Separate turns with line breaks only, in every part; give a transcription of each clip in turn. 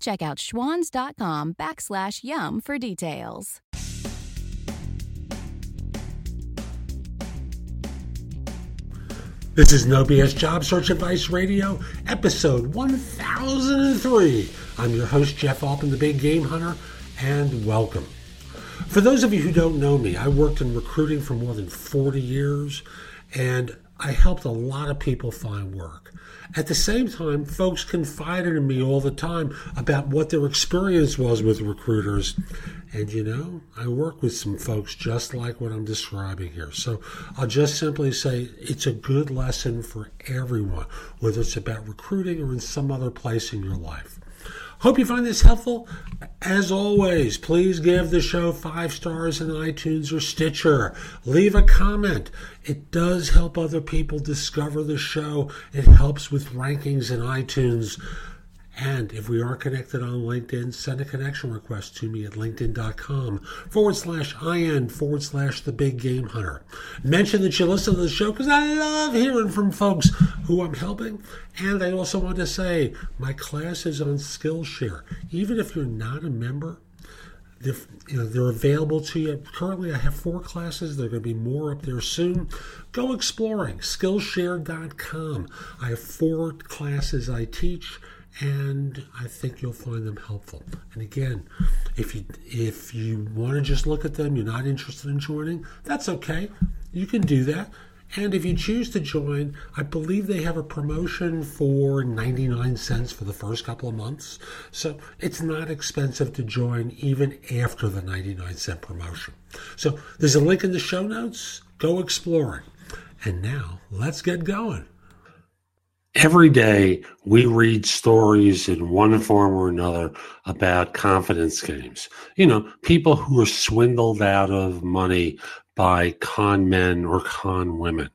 Check out schwans.com backslash YUM for details.
This is No BS Job Search Advice Radio, episode 1003. I'm your host, Jeff Altman, the Big Game Hunter, and welcome. For those of you who don't know me, I worked in recruiting for more than 40 years, and I helped a lot of people find work. At the same time, folks confided in me all the time about what their experience was with recruiters. And you know, I work with some folks just like what I'm describing here. So I'll just simply say it's a good lesson for everyone, whether it's about recruiting or in some other place in your life. Hope you find this helpful. As always, please give the show five stars in iTunes or Stitcher. Leave a comment. It does help other people discover the show. It helps with rankings in iTunes. And if we are connected on LinkedIn, send a connection request to me at linkedin.com forward slash IN forward slash the big game hunter. Mention that you listen to the show because I love hearing from folks who I'm helping. And I also want to say my class is on Skillshare. Even if you're not a member, they're, you know, they're available to you. Currently, I have four classes. There are going to be more up there soon. Go exploring. Skillshare.com. I have four classes I teach and I think you'll find them helpful. And again, if you if you want to just look at them, you're not interested in joining, that's okay. You can do that. And if you choose to join, I believe they have a promotion for 99 cents for the first couple of months. So it's not expensive to join even after the 99 cent promotion. So there's a link in the show notes. Go exploring. And now let's get going. Every day we read stories in one form or another about confidence games. You know, people who are swindled out of money by con men or con women.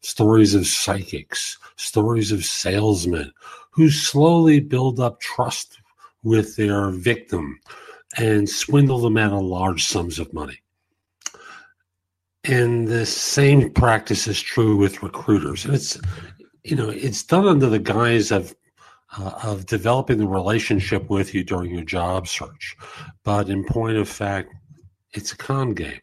Stories of psychics, stories of salesmen who slowly build up trust with their victim and swindle them out of large sums of money. And the same practice is true with recruiters. And it's you know, it's done under the guise of uh, of developing the relationship with you during your job search. But in point of fact, it's a con game.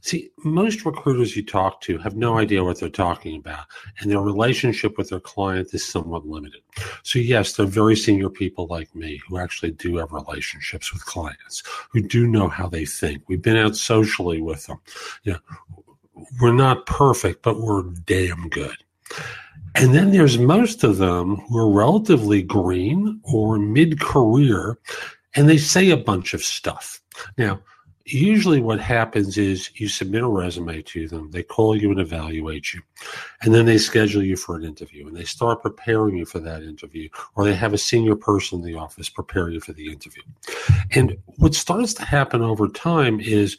See, most recruiters you talk to have no idea what they're talking about, and their relationship with their client is somewhat limited. So, yes, they're very senior people like me who actually do have relationships with clients, who do know how they think. We've been out socially with them. You know, we're not perfect, but we're damn good. And then there's most of them who are relatively green or mid career, and they say a bunch of stuff. Now, usually what happens is you submit a resume to them, they call you and evaluate you, and then they schedule you for an interview and they start preparing you for that interview, or they have a senior person in the office prepare you for the interview. And what starts to happen over time is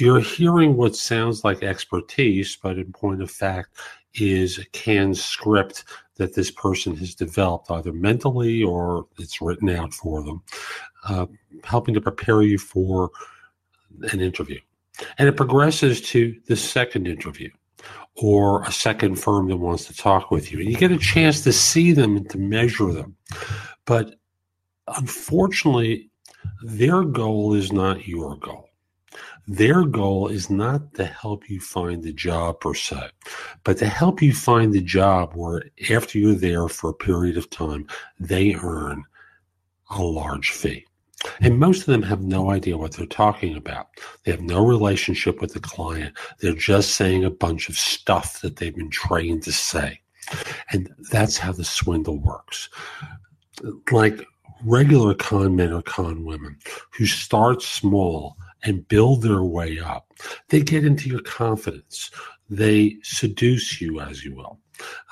you're hearing what sounds like expertise, but in point of fact, is a canned script that this person has developed, either mentally or it's written out for them, uh, helping to prepare you for an interview. And it progresses to the second interview or a second firm that wants to talk with you. And you get a chance to see them and to measure them. But unfortunately, their goal is not your goal. Their goal is not to help you find the job per se, but to help you find the job where after you're there for a period of time, they earn a large fee. And hmm. most of them have no idea what they're talking about. They have no relationship with the client. They're just saying a bunch of stuff that they've been trained to say. And that's how the swindle works. Like regular con men or con women who start small and build their way up. They get into your confidence. They seduce you, as you will,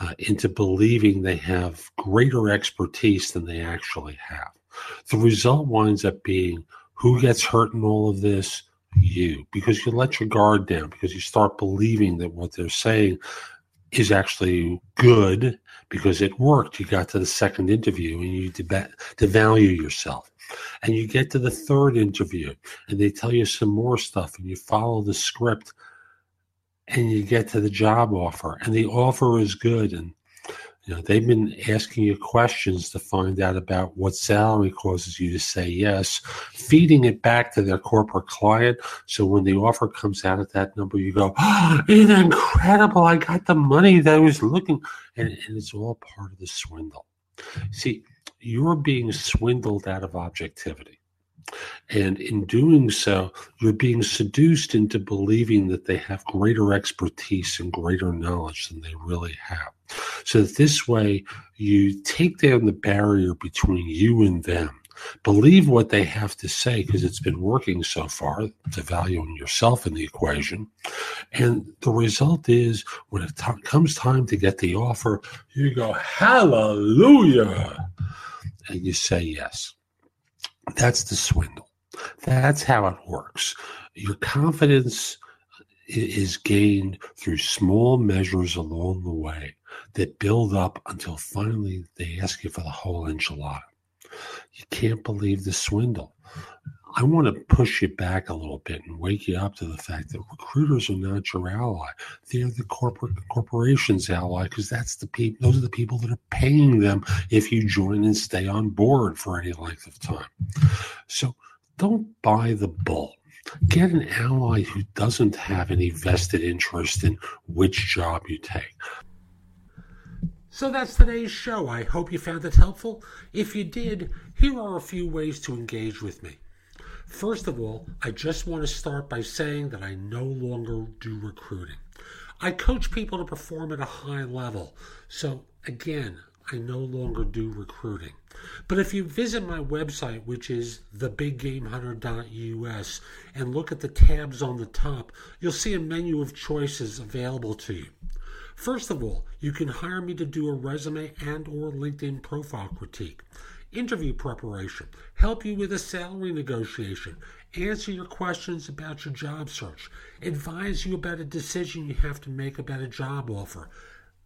uh, into believing they have greater expertise than they actually have. The result winds up being Who gets hurt in all of this? You, because you let your guard down, because you start believing that what they're saying is actually good because it worked. You got to the second interview and you devalue yourself. And you get to the third interview and they tell you some more stuff and you follow the script and you get to the job offer and the offer is good and you know, they've been asking you questions to find out about what salary causes you to say yes, feeding it back to their corporate client. So when the offer comes out at that number, you go, ah, oh, it's incredible. I got the money that I was looking. And, and it's all part of the swindle. See, you're being swindled out of objectivity. And in doing so, you're being seduced into believing that they have greater expertise and greater knowledge than they really have. So this way, you take down the barrier between you and them. Believe what they have to say because it's been working so far, devaluing yourself in the equation. And the result is when it t- comes time to get the offer, you go, Hallelujah! And you say yes. That's the swindle. That's how it works. Your confidence is gained through small measures along the way that build up until finally they ask you for the whole enchilada. You can't believe the swindle. I want to push you back a little bit and wake you up to the fact that recruiters are not your ally. They're the corporate corporation's ally because that's the people. Those are the people that are paying them if you join and stay on board for any length of time. So don't buy the bull. Get an ally who doesn't have any vested interest in which job you take. So that's today's show. I hope you found it helpful. If you did, here are a few ways to engage with me. First of all, I just want to start by saying that I no longer do recruiting. I coach people to perform at a high level. So, again, I no longer do recruiting. But if you visit my website, which is thebiggamehunter.us, and look at the tabs on the top, you'll see a menu of choices available to you. First of all, you can hire me to do a resume and or LinkedIn profile critique interview preparation, help you with a salary negotiation, answer your questions about your job search, advise you about a decision you have to make about a job offer.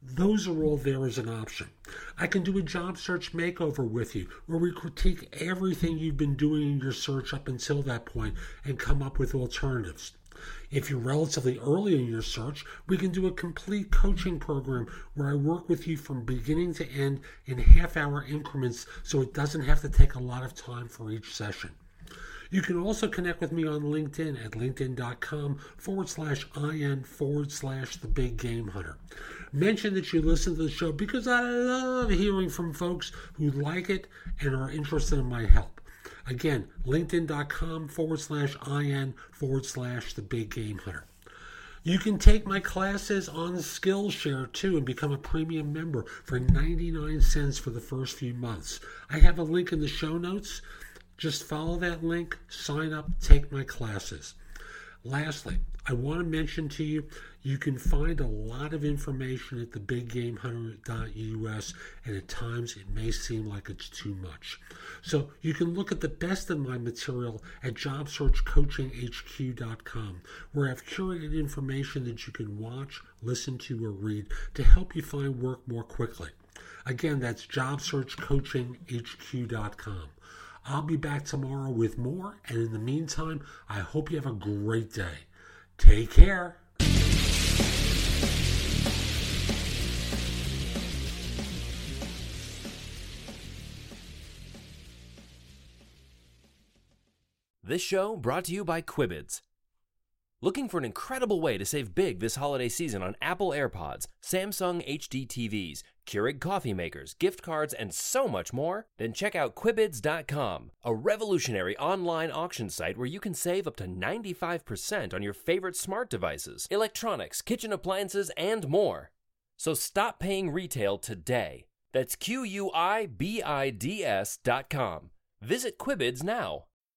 Those are all there as an option. I can do a job search makeover with you where we critique everything you've been doing in your search up until that point and come up with alternatives. If you're relatively early in your search, we can do a complete coaching program where I work with you from beginning to end in half hour increments so it doesn't have to take a lot of time for each session. You can also connect with me on LinkedIn at linkedin.com forward slash IN forward slash the big game hunter. Mention that you listen to the show because I love hearing from folks who like it and are interested in my help. Again, linkedin.com forward slash IN forward slash the big game hunter. You can take my classes on Skillshare too and become a premium member for 99 cents for the first few months. I have a link in the show notes. Just follow that link, sign up, take my classes. Lastly, I want to mention to you you can find a lot of information at thebiggamehunter.us, and at times it may seem like it's too much. So you can look at the best of my material at jobsearchcoachinghq.com, where I've curated information that you can watch, listen to, or read to help you find work more quickly. Again, that's jobsearchcoachinghq.com. I'll be back tomorrow with more, and in the meantime, I hope you have a great day. Take care.
This show brought to you by Quibids. Looking for an incredible way to save big this holiday season on Apple AirPods, Samsung HD TVs, Keurig coffee makers, gift cards, and so much more? Then check out Quibids.com, a revolutionary online auction site where you can save up to 95% on your favorite smart devices, electronics, kitchen appliances, and more. So stop paying retail today. That's Q U I B I D S.com. Visit Quibids now.